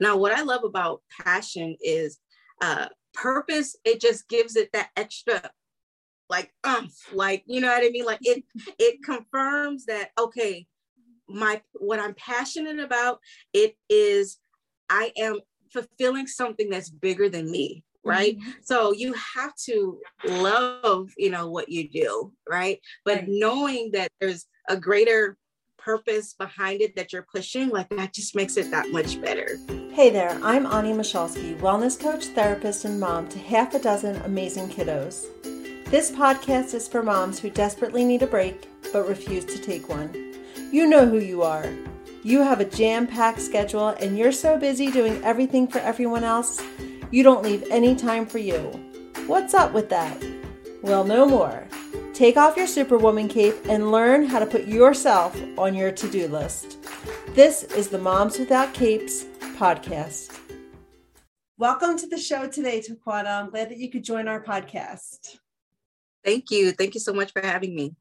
Now, what I love about passion is uh, purpose. It just gives it that extra, like umph, like you know what I mean. Like it, it confirms that okay, my what I'm passionate about. It is, I am fulfilling something that's bigger than me right mm-hmm. so you have to love you know what you do right but right. knowing that there's a greater purpose behind it that you're pushing like that just makes it that much better hey there i'm ani michalski wellness coach therapist and mom to half a dozen amazing kiddos this podcast is for moms who desperately need a break but refuse to take one you know who you are you have a jam packed schedule and you're so busy doing everything for everyone else you don't leave any time for you. What's up with that? Well, no more. Take off your Superwoman cape and learn how to put yourself on your to do list. This is the Moms Without Capes podcast. Welcome to the show today, Taquana. I'm glad that you could join our podcast. Thank you. Thank you so much for having me.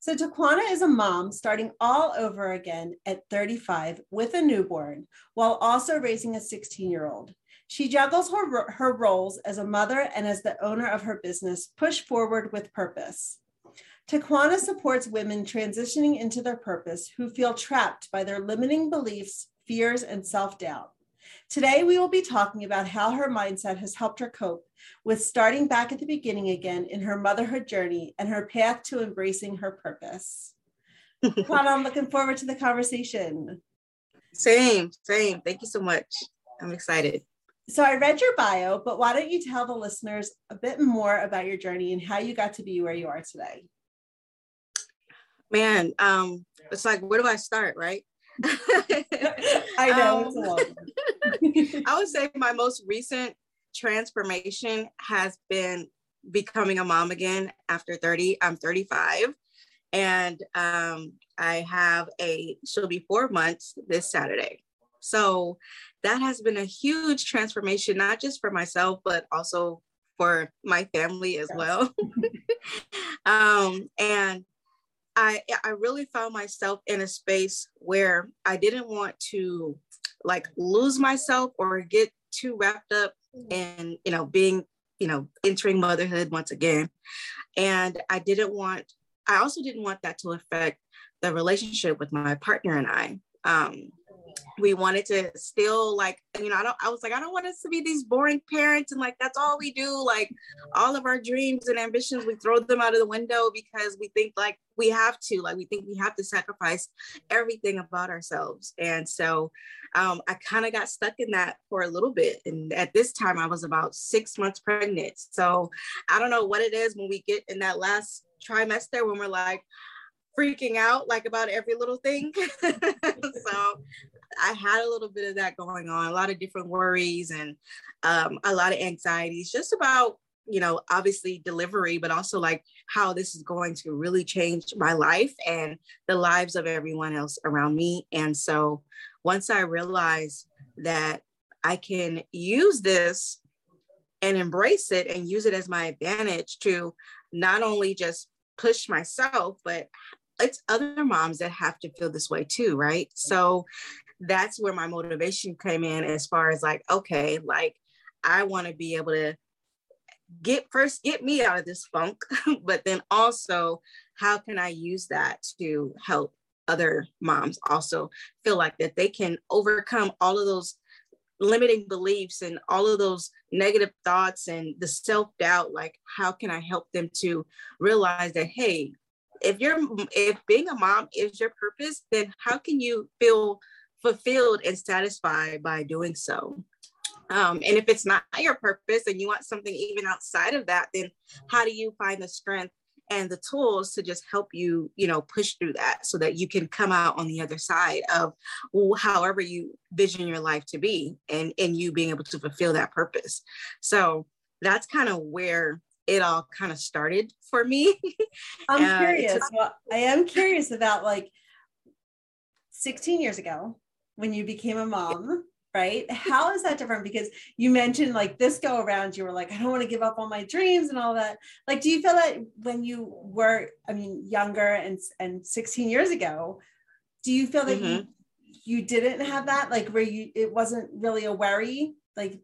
So, Taquana is a mom starting all over again at 35 with a newborn while also raising a 16 year old. She juggles her, her roles as a mother and as the owner of her business, Push Forward with Purpose. Taquana supports women transitioning into their purpose who feel trapped by their limiting beliefs, fears, and self doubt. Today, we will be talking about how her mindset has helped her cope with starting back at the beginning again in her motherhood journey and her path to embracing her purpose. Taquana, I'm looking forward to the conversation. Same, same. Thank you so much. I'm excited. So I read your bio, but why don't you tell the listeners a bit more about your journey and how you got to be where you are today? Man, um, it's like where do I start, right? I know. Um, I would say my most recent transformation has been becoming a mom again after 30. I'm 35 and um, I have a, she'll be four months this Saturday. So that has been a huge transformation, not just for myself, but also for my family as well. um, and I I really found myself in a space where I didn't want to like lose myself or get too wrapped up in you know being you know entering motherhood once again. And i didn't want i also didn't want that to affect the relationship with my partner and i. Um, we wanted to still like you know i don't i was like i don't want us to be these boring parents and like that's all we do. Like all of our dreams and ambitions we throw them out of the window because we think like we have to like we think we have to sacrifice everything about ourselves. And so um, i kind of got stuck in that for a little bit. And at this time i was about six months pregnant. So i don't know what it is when we get in that last trimester when we're like freaking out like about every little thing. so I had a little bit of that going on, a lot of different worries and um, a lot of anxieties just about, you know, obviously delivery, but also like how this is going to really change my life and the lives of everyone else around me. And so once I realized that I can use this and embrace it and use it as my advantage to not only just push myself, but it's other moms that have to feel this way too, right? So that's where my motivation came in as far as like, okay, like I want to be able to get first get me out of this funk, but then also how can I use that to help other moms also feel like that they can overcome all of those limiting beliefs and all of those negative thoughts and the self-doubt like how can i help them to realize that hey if you're if being a mom is your purpose then how can you feel fulfilled and satisfied by doing so? Um, and if it's not your purpose and you want something even outside of that then how do you find the strength and the tools to just help you you know push through that so that you can come out on the other side of however you vision your life to be and and you being able to fulfill that purpose? So that's kind of where it all kind of started for me. I'm uh, curious. Well, I am curious about like 16 years ago when you became a mom, right? How is that different? Because you mentioned like this go around, you were like, I don't want to give up on my dreams and all that. Like, do you feel that when you were, I mean, younger and and 16 years ago, do you feel that mm-hmm. you you didn't have that, like where you it wasn't really a worry, like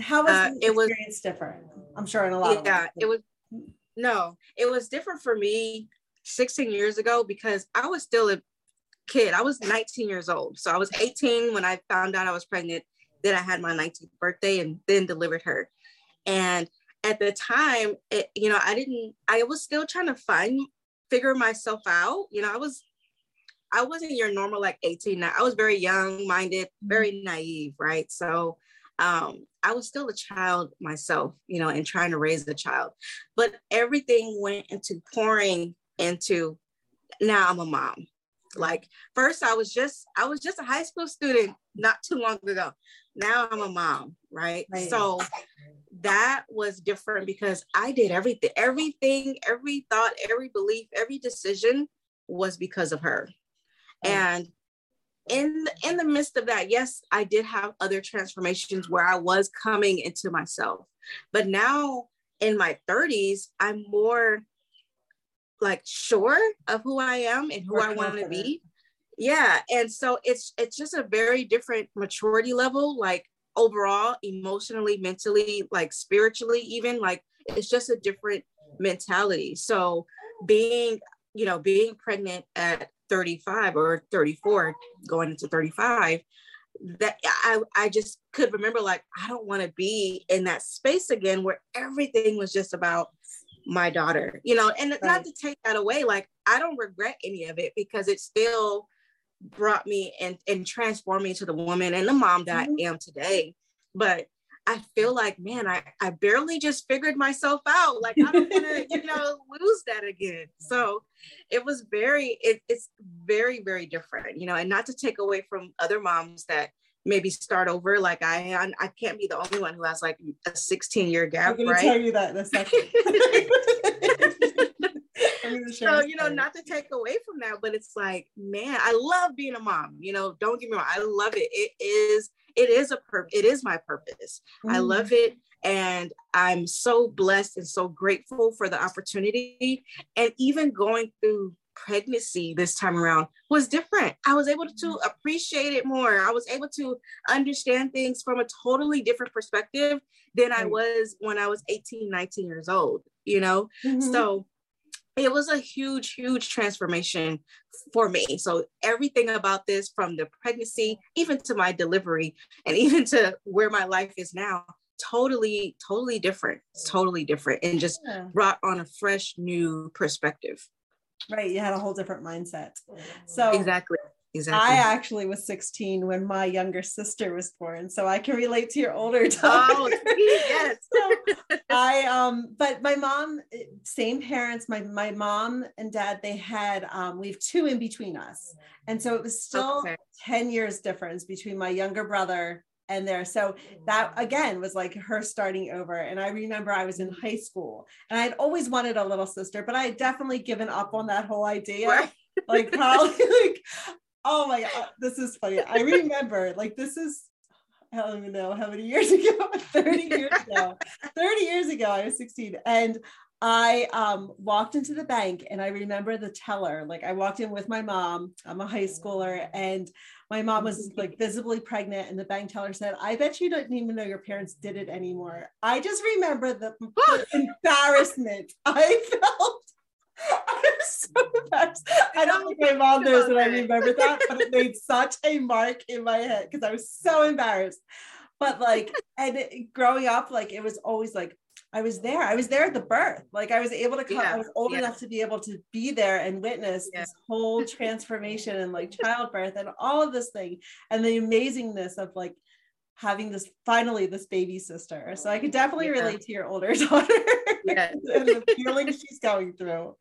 how was Uh, it was- different? I'm sure in a lot. yeah it was no it was different for me 16 years ago because i was still a kid. I was 19 years old. So i was 18 when i found out i was pregnant. Then i had my 19th birthday and then delivered her. And at the time it, you know i didn't i was still trying to find figure myself out. You know i was i wasn't your normal like 18 i was very young minded very naive right? So um, I was still a child myself, you know, and trying to raise a child. But everything went into pouring into now I'm a mom. Like first I was just I was just a high school student not too long ago. Now I'm a mom, right? Right. So that was different because I did everything, everything, every thought, every belief, every decision was because of her. And in in the midst of that yes i did have other transformations where i was coming into myself but now in my 30s i'm more like sure of who i am and who i want to be yeah and so it's it's just a very different maturity level like overall emotionally mentally like spiritually even like it's just a different mentality. So being you know being pregnant at 35 or 34 going into 35 that I, I just could remember like i don't want to be in that space again where everything was just about my daughter you know and Right. not to take that away like i don't regret any of it because it still brought me and and transformed me to the woman and the mom that Mhm. i am today but i feel like man i i barely just figured myself out like i don't want to you know lose that again so it was very it, it's very very different you know and not to take away from other moms that maybe start over like i i, I can't be the only one who has like a 16 year gap. I'm gap going to right tell you that in a second. I'm gonna share so you know not to take away from that but it's like man i love being a mom you know don't get me wrong i love it. It is it is a purpose it is my purpose. I Mm. love it and i'm so blessed and so grateful for the opportunity. And even going through pregnancy this time around was different. I was able to appreciate it more. I was able to understand things from a totally different perspective than i was when i was 18 19 years old you know? Mhm. so it was a huge, huge transformation for me. So everything about this, from the pregnancy, even to my delivery, and even to where my life is now, totally, totally different. It's totally different, and just Yeah. brought on a fresh, new perspective. right you had a whole different mindset so Exactly. Exactly. I actually was 16 when my younger sister was born, so I can relate to your older daughter. oh, yes. So I um, but my mom, eh, same parents. My my mom and dad, they had um, we have two in between us, and so it was still Okay. 10 years difference between my younger brother and there. So that again was like her starting over. And I remember I was in high school and I'd always wanted a little sister, but I had definitely given up on that whole idea Right. like probably like oh my god this is funny. I remember like this is i don't even know how many years ago 30 years ago 30 years ago i was 16 and i um walked into the bank and i remember the teller like i walked in with my mom i'm a high schooler and my mom was like visibly pregnant and the bank teller said i bet you don't even know your parents did it anymore. I just remember the, the embarrassment. I felt I was so embarrassed. I don't think my mom knows that I remember that, but it made such a mark in my head because I was so embarrassed. But like, and growing up, like it was always like I was there. I was there at the birth. Like I was able to come. Yeah, I was old yeah. enough to be able to be there and witness Yeah. this whole transformation and like childbirth and all of this thing and the amazingness of like having this finally this baby sister. So I could oh, definitely Yeah. relate to your older daughter Yes. and the feelings she's going through.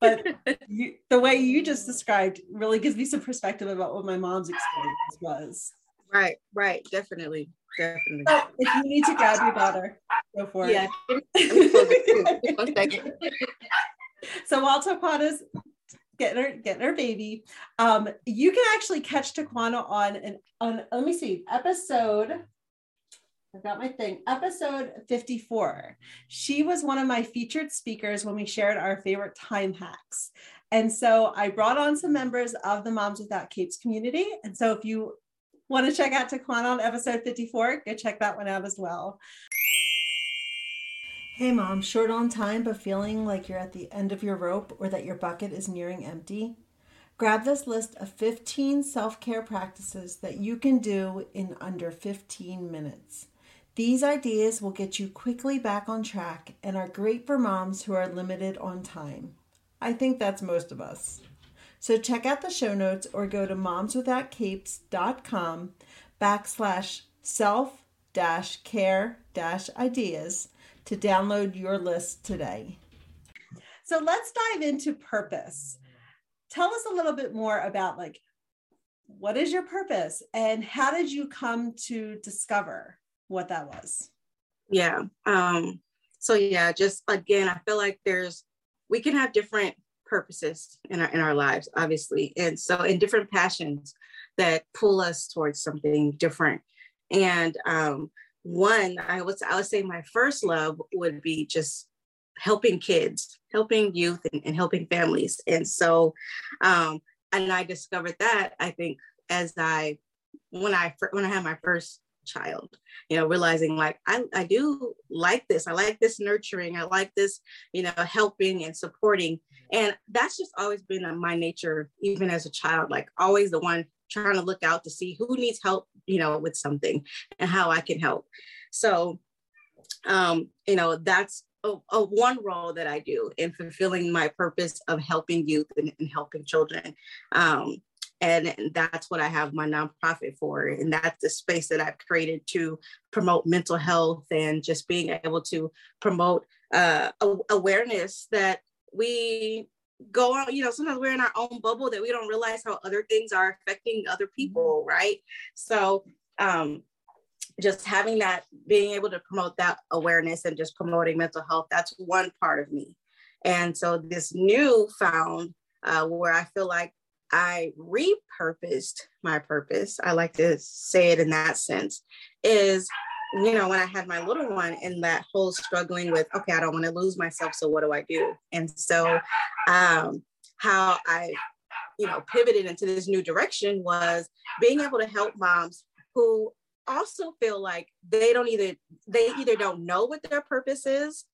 But you, the way you just described really gives me some perspective about what my mom's experience was. Right. Right. Definitely. Definitely. If you need to grab your daughter, go for Yeah. it. Let me close it. One second. So while Taquana's getting her getting her baby, um, you can actually catch Taquana on an on let me see episode. I've got my thing. Episode 54. She was one of my featured speakers when we shared our favorite time hacks. And so I brought on some members of the Moms Without Capes community. And so if you want to check out Taquana on episode 54, go check that one out as well. Hey mom, short on time but feeling like you're at the end of your rope or that your bucket is nearing empty? Grab this list of 15 self care practices that you can do in under 15 minutes. These ideas will get you quickly back on track and are great for moms who are limited on time. I think that's most of us. So check out the show notes or go to momswithoutcapes.com backslash self dash care dash ideas to download your list today. So let's dive into purpose. Tell us a little bit more about like what is your purpose and how did you come to discover what that was? Yeah. Um so yeah, just again, I feel like there's we can have different purposes in our in our lives, obviously. And so in different passions that pull us towards something different. And um one i would i would say my first love would be just helping kids helping youth and, and helping families. And so um and i discovered that i think as i when i when i had my first child you know realizing like I, I do like this i like this nurturing i like this you know helping and supporting. And that's just always been my nature even as a child like always the one trying to look out to see who needs help, you know, with something and how I can help. So, um, you know, that's a, a, one role that I do in fulfilling my purpose of helping youth and, and helping children. Um, and, that's what I have my nonprofit for. And that's the space that I've created to promote mental health and just being able to promote uh, awareness that we go on, you know, sometimes we're in our own bubble that we don't realize how other things are affecting other people, mm-hmm. right? So um just having that, being able to promote that awareness and just promoting mental health, that's one part of me. And so this new found uh, where I feel like I repurposed my purpose, I like to say it in that sense, is you know, when I had my little one and that whole struggling with, okay, I don't want to lose myself. So what do I do? And so um, how I, you know, pivoted into this new direction was being able to help moms who also feel like they don't either, they either don't know what their purpose is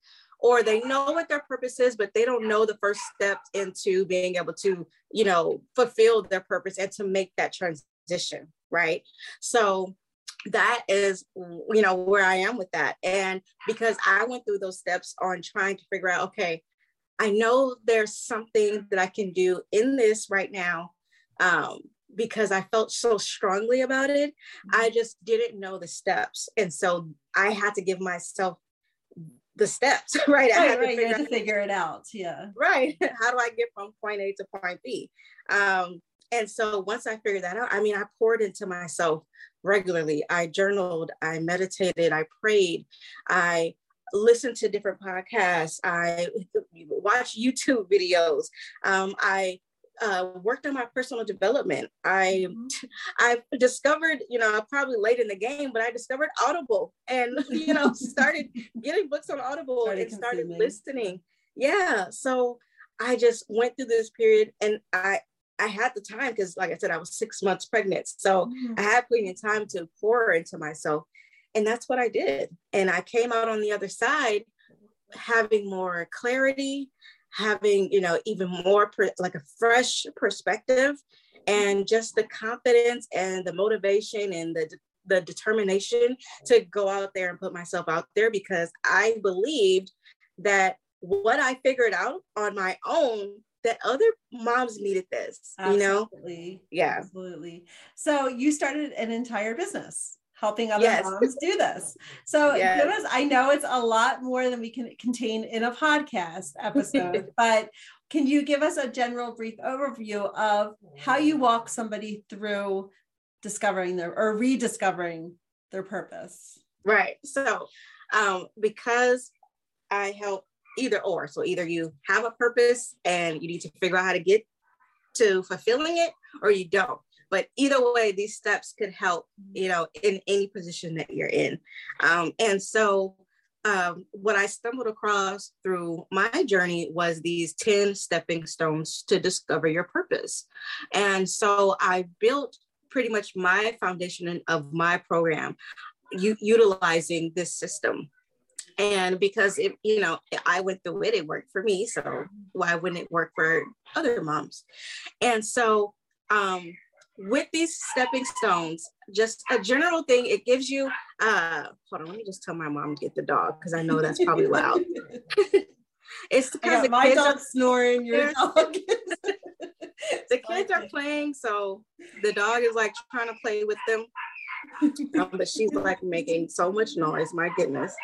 or they know what their purpose is, but they don't know the first steps into being able to, you know, fulfill their purpose and to make that transition. Right. So that is you know where i am with that. And because i went through those steps on trying to figure out okay i know there's something that i can do in this right now um, because i felt so strongly about it i just didn't know the steps. And so i had to give myself the steps right, right i had, right. To, figure had to figure it out. Yeah. Right. How do i get from point a to point b? Um, and so once I figured that out, I mean, I poured into myself regularly. I journaled, I meditated, I prayed, I listened to different podcasts, I watched YouTube videos, um, I uh, worked on my personal development. I mm-hmm. I discovered, you know, probably late in the game, but I discovered Audible and you know started getting books on Audible started and started consuming. listening. Yeah, so I just went through this period, and I I had the time because, like I said, I was six months pregnant. So mm-hmm. I had plenty of time to pour into myself. And that's what I did. And I came out on the other side having more clarity, having, you know, even more per, like a fresh perspective and just the confidence and the motivation and the the determination to go out there and put myself out there because I believed that what I figured out on my own that other moms needed this, Absolutely. you know? Yeah. Absolutely. So you started an entire business helping other yes. moms do this. So yes. goodness, I know it's a lot more than we can contain in a podcast episode, but can you give us a general brief overview of how you walk somebody through discovering their or rediscovering their purpose? Right. So um, because I help either or. So either you have a purpose and you need to figure out how to get to fulfilling it or you don't. But either way, these steps could help, you know, in any position that you're in. Um, and so um, what I stumbled across through my journey was these 10 stepping stones to discover your purpose. And so I built pretty much my foundation of my program u- utilizing this system. And because it, you know, I went through it, it worked for me. So why wouldn't it work for other moms? And so um, with these stepping stones, just a general thing, it gives you, uh, hold on, let me just tell my mom to get the dog because I know that's probably loud. it's because the my dog snoring, your dog. the kids are playing, so the dog is like trying to play with them. Um, but she's like making so much noise. My goodness.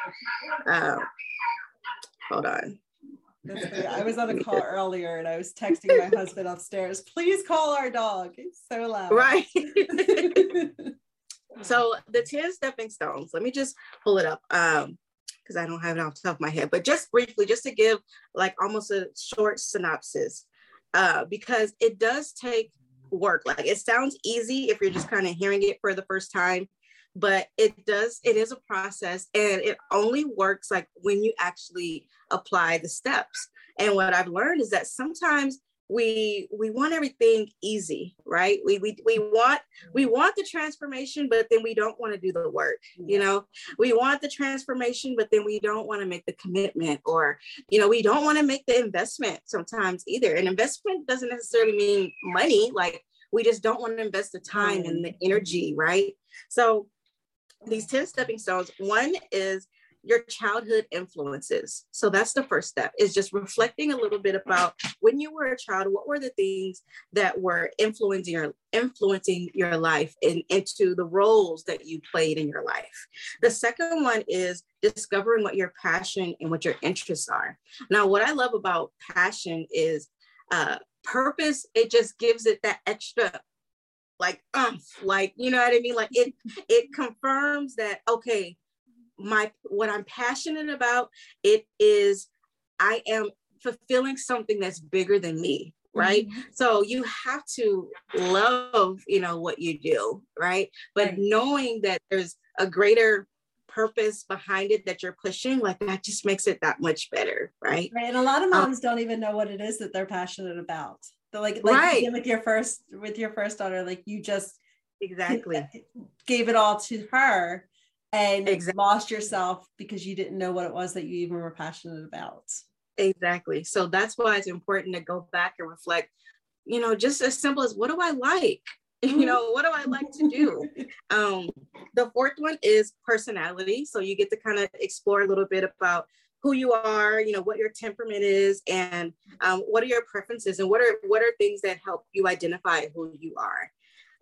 Uh, hold on. I was on a call earlier and I was texting my husband upstairs, please call our dog. It's so loud. Right. so the 10 stepping stones, let me just pull it up. Um, because I don't have it off the top of my head, but just briefly, just to give like almost a short synopsis, uh, because it does take work. Like it sounds easy if you're just kind of hearing it for the first time, but it does, it is a process and it only works like when you actually apply the steps. And what I've learned is that sometimes we we want everything easy right? We, we we want we want the transformation but then we don't want to do the work you know? We want the transformation but then we don't want to make the commitment or you know we don't want to make the investment sometimes either. And investment doesn't necessarily mean money like we just don't want to invest the time and the energy right? So these 10 stepping stones one is your childhood influences. So that's the first step is just reflecting a little bit about when you were a child, what were the things that were influencing your influencing your life and into the roles that you played in your life. The second one is discovering what your passion and what your interests are. Now, what I love about passion is uh, purpose, it just gives it that extra like umph, like you know what I mean? Like it it confirms that okay, my what I'm passionate about, it is I am fulfilling something that's bigger than me right mm-hmm. so you have to love you know what you do right but right. knowing that there's a greater purpose behind it that you're pushing like that just makes it that much better right right and a lot of um, moms um, don't even know what it is that they're passionate about so like like right. with your first with your first daughter like you just exactly gave it all to her and exactly. lost yourself because you didn't know what it was that you even were passionate about. Exactly. So that's why it's important to go back and reflect, you know, just as simple as what do I like? You know, what do I like to do? um, the fourth one is personality. So you get to kind of explore a little bit about who you are, you know, what your temperament is, and um, what are your preferences, and what are what are things that help you identify who you are.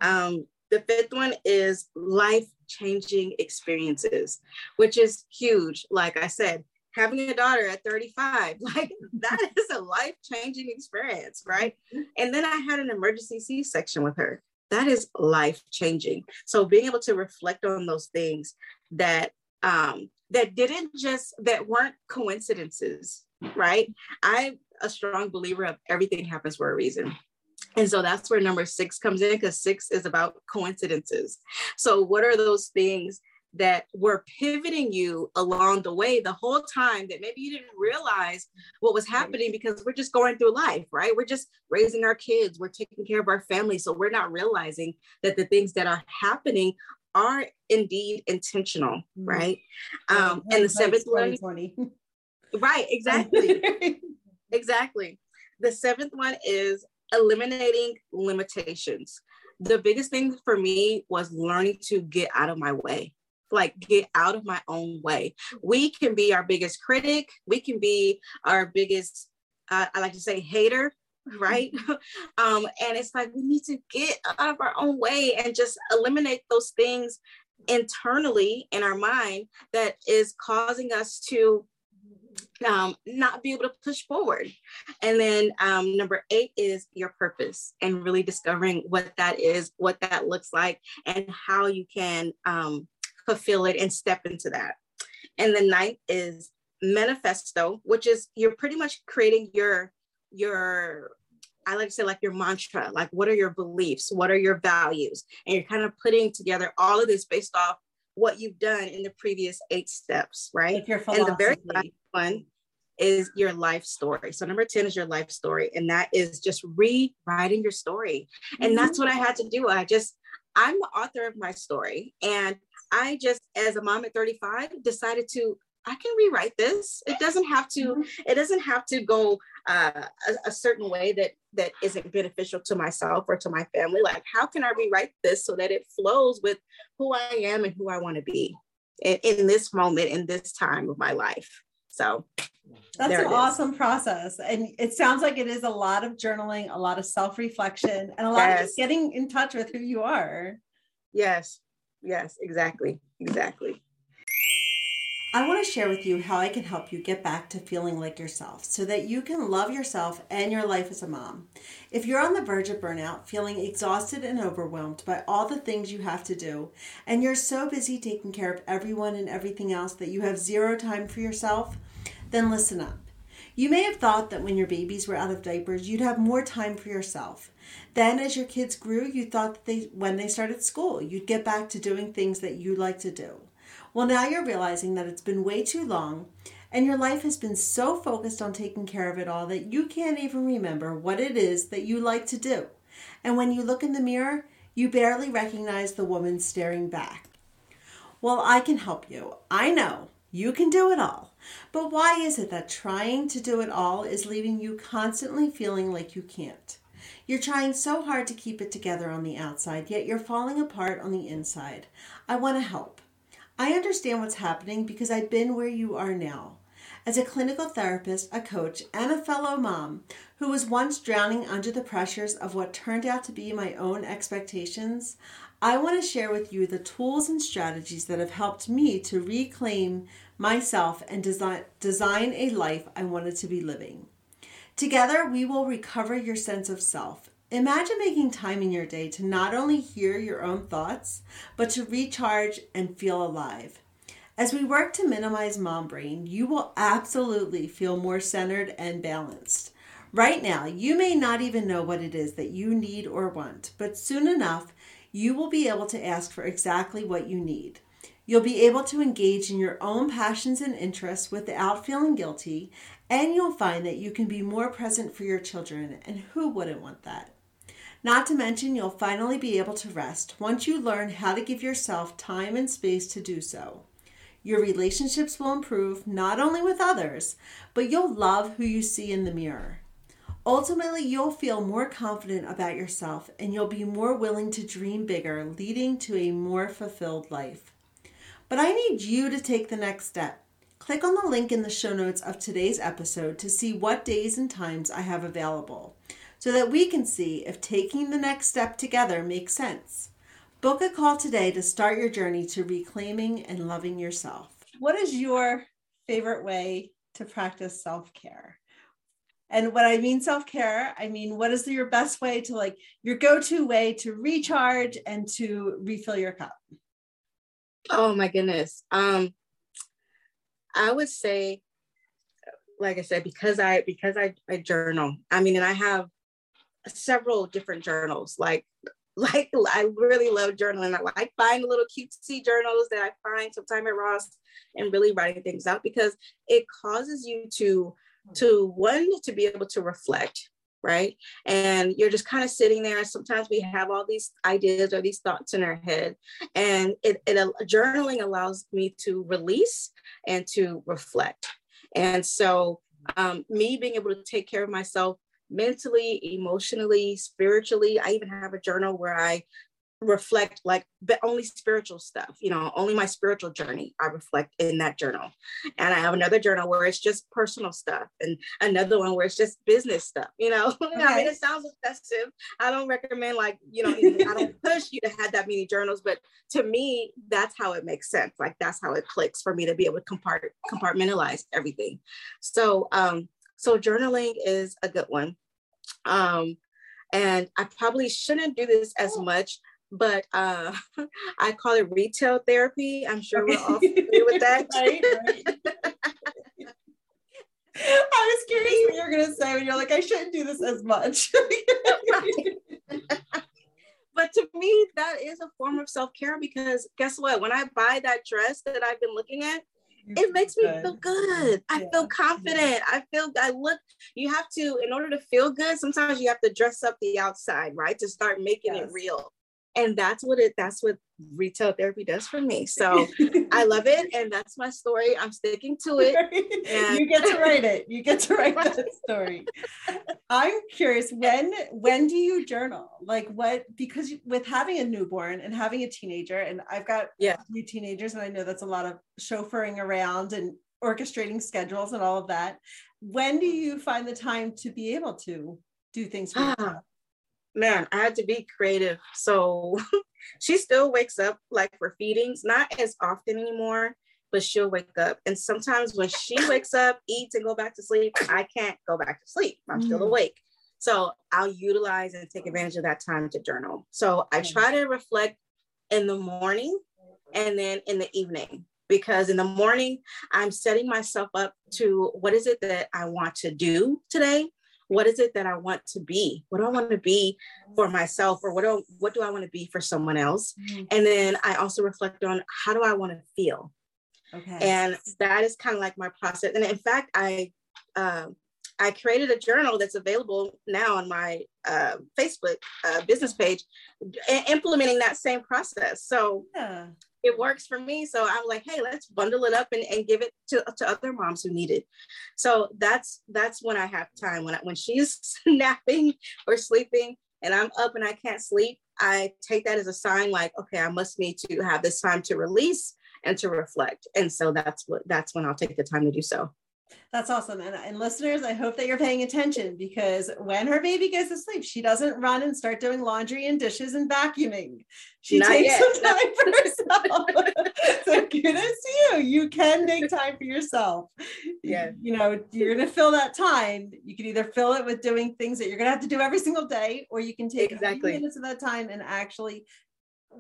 Um, the fifth one is life changing experiences, which is huge. Like I said, having a daughter at 35, like that is a life changing experience, right? And then I had an emergency C section with her. That is life changing. So being able to reflect on those things that um, that didn't just that weren't coincidences, right? I'm a strong believer of everything happens for a reason. And so that's where number six comes in because six is about coincidences. So, what are those things that were pivoting you along the way the whole time that maybe you didn't realize what was happening because we're just going through life, right? We're just raising our kids, we're taking care of our family. So, we're not realizing that the things that are happening are indeed intentional, mm-hmm. right? Um, and the seventh one, right? Exactly, exactly. The seventh one is eliminating limitations. The biggest thing for me was learning to get out of my way, like get out of my own way. We can be our biggest critic, we can be our biggest, uh, I like to say, hater. Right. um, and it's like we need to get out of our own way and just eliminate those things internally in our mind that is causing us to um, not be able to push forward. And then um, number eight is your purpose and really discovering what that is, what that looks like, and how you can um, fulfill it and step into that. And the ninth is manifesto, which is you're pretty much creating your your I like to say like your mantra, like what are your beliefs, what are your values, and you're kind of putting together all of this based off what you've done in the previous eight steps, right? Like your and the very last one is your life story. So number 10 is your life story. And that is just rewriting your story. And that's what I had to do. I just, I'm the author of my story. And I just, as a mom at 35, decided to I can rewrite this. It doesn't have to. Mhm. It doesn't have to go uh, a, a certain way that that isn't beneficial to myself or to my family. Like, how can I rewrite this so that it flows with who I am and who I want to be in, in this moment, in this time of my life? So That's an awesome process. And it sounds like it is a lot of journaling, a lot of self reflection, and a lot of just getting in touch with who you are. yes, yes, exactly, exactly. I want to share with you how I can help you get back to feeling like yourself so that you can love yourself and your life as a mom. If you're on the verge of burnout, feeling exhausted and overwhelmed by all the things you have to do, and you're so busy taking care of everyone and everything else that you have zero time for yourself, then listen up. You may have thought that when your babies were out of diapers, you'd have more time for yourself. Then, as your kids grew, you thought that they, when they started school, you'd get back to doing things that you like to do. Well, now you're realizing that it's been way too long and your life has been so focused on taking care of it all that you can't even remember what it is that you like to do. And when you look in the mirror, you barely recognize the woman staring back. Well, I can help you. I know you can do it all. But why is it that trying to do it all is leaving you constantly feeling like you can't? You're trying so hard to keep it together on the outside, yet you're falling apart on the inside. I want to help. I understand what's happening because I've been where you are now. As a clinical therapist, a coach, and a fellow mom who was once drowning under the pressures of what turned out to be my own expectations, I want to share with you the tools and strategies that have helped me to reclaim myself and design, design a life I wanted to be living. Together, we will recover your sense of self. Imagine making time in your day to not only hear your own thoughts, but to recharge and feel alive. As we work to minimize mom brain, you will absolutely feel more centered and balanced. Right now, you may not even know what it is that you need or want, but soon enough, you will be able to ask for exactly what you need. You'll be able to engage in your own passions and interests without feeling guilty, and you'll find that you can be more present for your children, and who wouldn't want that? Not to mention, you'll finally be able to rest once you learn how to give yourself time and space to do so. Your relationships will improve not only with others, but you'll love who you see in the mirror. Ultimately, you'll feel more confident about yourself and you'll be more willing to dream bigger, leading to a more fulfilled life. But I need you to take the next step. Click on the link in the show notes of today's episode to see what days and times I have available so that we can see if taking the next step together makes sense. Book a call today to start your journey to reclaiming and loving yourself. What is your favorite way to practice self care? And when I mean self care, I mean, what is your best way to like your go to way to recharge and to refill your cup? Oh my goodness. Um, I would say, like I said, because I because I, I journal. I mean, and I have several different journals. Like like I really love journaling. I like find little cutesy journals that I find sometime at Ross and really writing things out because it causes you to to one to be able to reflect right and you're just kind of sitting there and sometimes we have all these ideas or these thoughts in our head and it, it journaling allows me to release and to reflect and so um, me being able to take care of myself mentally emotionally spiritually. I even have a journal where i reflect like but only spiritual stuff you know only my spiritual journey i reflect in that journal. And i have another journal where it's just personal stuff and another one where it's just business stuff you know? I mean it sounds obsessive. I don't recommend like you know i don't push you to have that many journals but to me that's how it makes sense. Like that's how it clicks for me to be able to compart- compartmentalize everything. So um so journaling is a good one um and i probably shouldn't do this as much but uh, I call it retail therapy. I'm sure we're all familiar with that. Right, right. I was curious what you were gonna say when you're like, I shouldn't do this as much. but to me, that is a form of self care because guess what? When I buy that dress that I've been looking at, it makes me feel good. I yeah. feel confident. I feel I look. You have to, in order to feel good, sometimes you have to dress up the outside, right? To start making yes. it real and that's what it that's what retail therapy does for me. So i love it and that's my story. I'm sticking to it. And- you get to write it. You get to write that story. I'm curious when when do you journal? Like what because with having a newborn and having a teenager and i've got yeah. three teenagers and i know that's a lot of chauffeuring around and orchestrating schedules and all of that when do mm. you find the time to be able to do things ah. Man, I had to be creative. So she still wakes up like for feedings, not as often anymore, but she'll wake up. And sometimes when she wakes up, eats, and go back to sleep, I can't go back to sleep. I'm mm. still awake. So I'll utilize and take advantage of that time to journal. So I try to reflect in the morning and then in the evening because in the morning I'm setting myself up to what is it that I want to do today what is it that I want to be? What do I want to be for myself or what do, what do I want to be for someone else? Mm-hmm. And then I also reflect on how do I want to feel? Okay. And that is kind of like my process. And in fact, I uh, I created a journal that's available now on my uh, Facebook uh, business page, implementing that same process. So yeah it works for me. So I'm like, hey, let's bundle it up and, and give it to, to other moms who need it. So that's that's when I have time. When I, when she's napping or sleeping and I'm up and I can't sleep, I take that as a sign like, okay, I must need to have this time to release and to reflect. And so that's what that's when I'll take the time to do so. That's awesome. And, and listeners, I hope that you're paying attention because when her baby goes to sleep, she doesn't run and start doing laundry and dishes and vacuuming. She Not takes yet. some time for herself. so kudos to you. You can make time for yourself. Yeah. You know, you're going to fill that time. You can either fill it with doing things that you're going to have to do every single day, or you can take exactly. minutes of that time and actually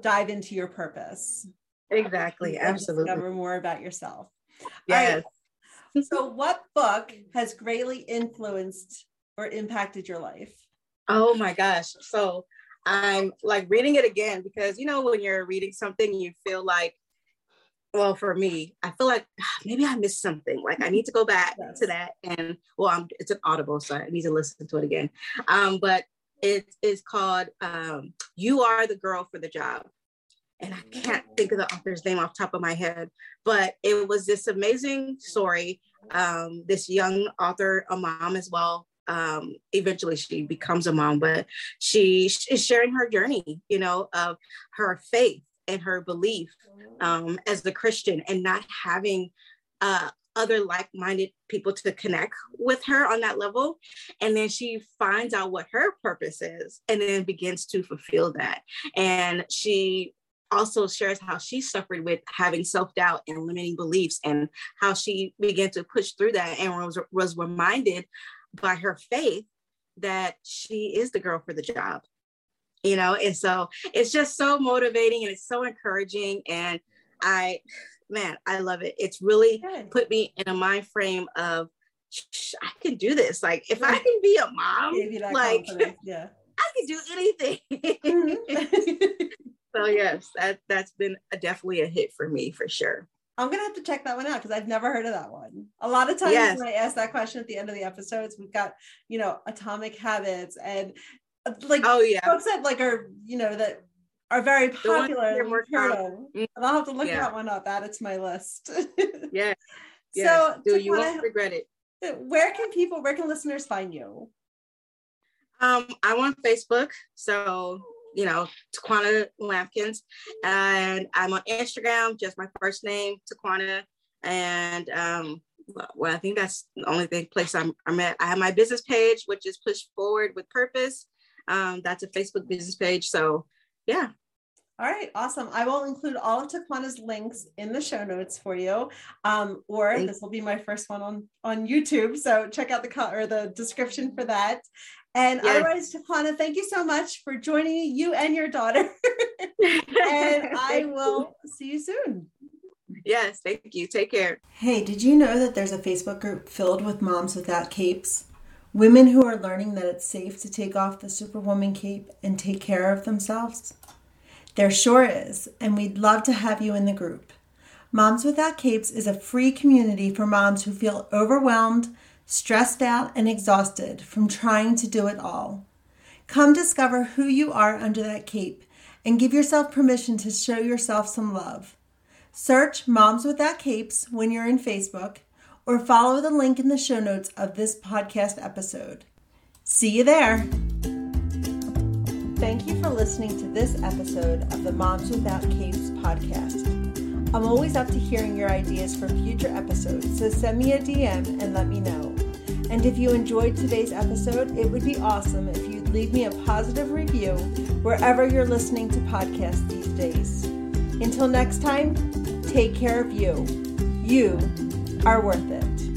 dive into your purpose. Exactly. Absolutely. Discover more about yourself. Yes so, what book has greatly influenced or impacted your life? Oh my gosh. So, I'm like reading it again because you know, when you're reading something, you feel like, well, for me, I feel like ah, maybe I missed something. Like I need to go back yes. to that. And well, I'm, it's an audible, so I need to listen to it again. Um, but it is called um, You Are the Girl for the Job and I can't think of the author's name off top of my head, but it was this amazing story. Um, this young author, a mom as well. Um, eventually, she becomes a mom, but she is sharing her journey, you know, of her faith and her belief um, as a Christian, and not having uh, other like-minded people to connect with her on that level and then she finds out what her purpose is and then begins to fulfill that and she also shares how she suffered with having self-doubt and limiting beliefs and how she began to push through that and was, was reminded by her faith that she is the girl for the job you know? And so it's just so motivating and it's so encouraging. And i man i love it. It's really Good. put me in a mind frame of i can do this. Like if i can be a mom like yeah. I can do anything. Mm-hmm. so yes, that that's been a, definitely a hit for me for sure. I'm gonna have to check that one out because I've never heard of that one. A lot of times yes. when I ask that question at the end of the episodes, we've got you know Atomic Habits and uh, like oh yeah books that like are you know that are very popular. Mm-hmm. And I'll have to look yeah. that one up. Add it to my list. yeah. Yes. So do you won't regret it. Where can people, where can listeners find you? Um, I'm on Facebook. So you know, Taquana Lampkins. And I'm on Instagram, just my first name, Taquana. And um, well, I think that's the only thing place I'm, I'm at. I have my business page, which is Push Forward with Purpose. Um, that's a Facebook business page. So yeah. All right, awesome. I will include all of Taquana's links in the show notes for you. Um, or this will be my first one on on YouTube. So check out the or the description for that. And yes. otherwise, Taquana, thank you so much for joining you and your daughter. and I will see you soon. Yes, thank you. Take care. Hey, did you know that there's a Facebook group filled with moms without capes? Women who are learning that it's safe to take off the Superwoman cape and take care of themselves? There sure is, and we'd love to have you in the group. Moms Without Capes is a free community for moms who feel overwhelmed, stressed out, and exhausted from trying to do it all. Come discover who you are under that cape and give yourself permission to show yourself some love. Search Moms Without Capes when you're in Facebook or follow the link in the show notes of this podcast episode. See you there. Thank you for listening to this episode of the Moms Without Capes podcast. I'm always up to hearing your ideas for future episodes, so send me a DM and let me know. And if you enjoyed today's episode, it would be awesome if you'd leave me a positive review wherever you're listening to podcasts these days. Until next time, take care of you. You are worth it.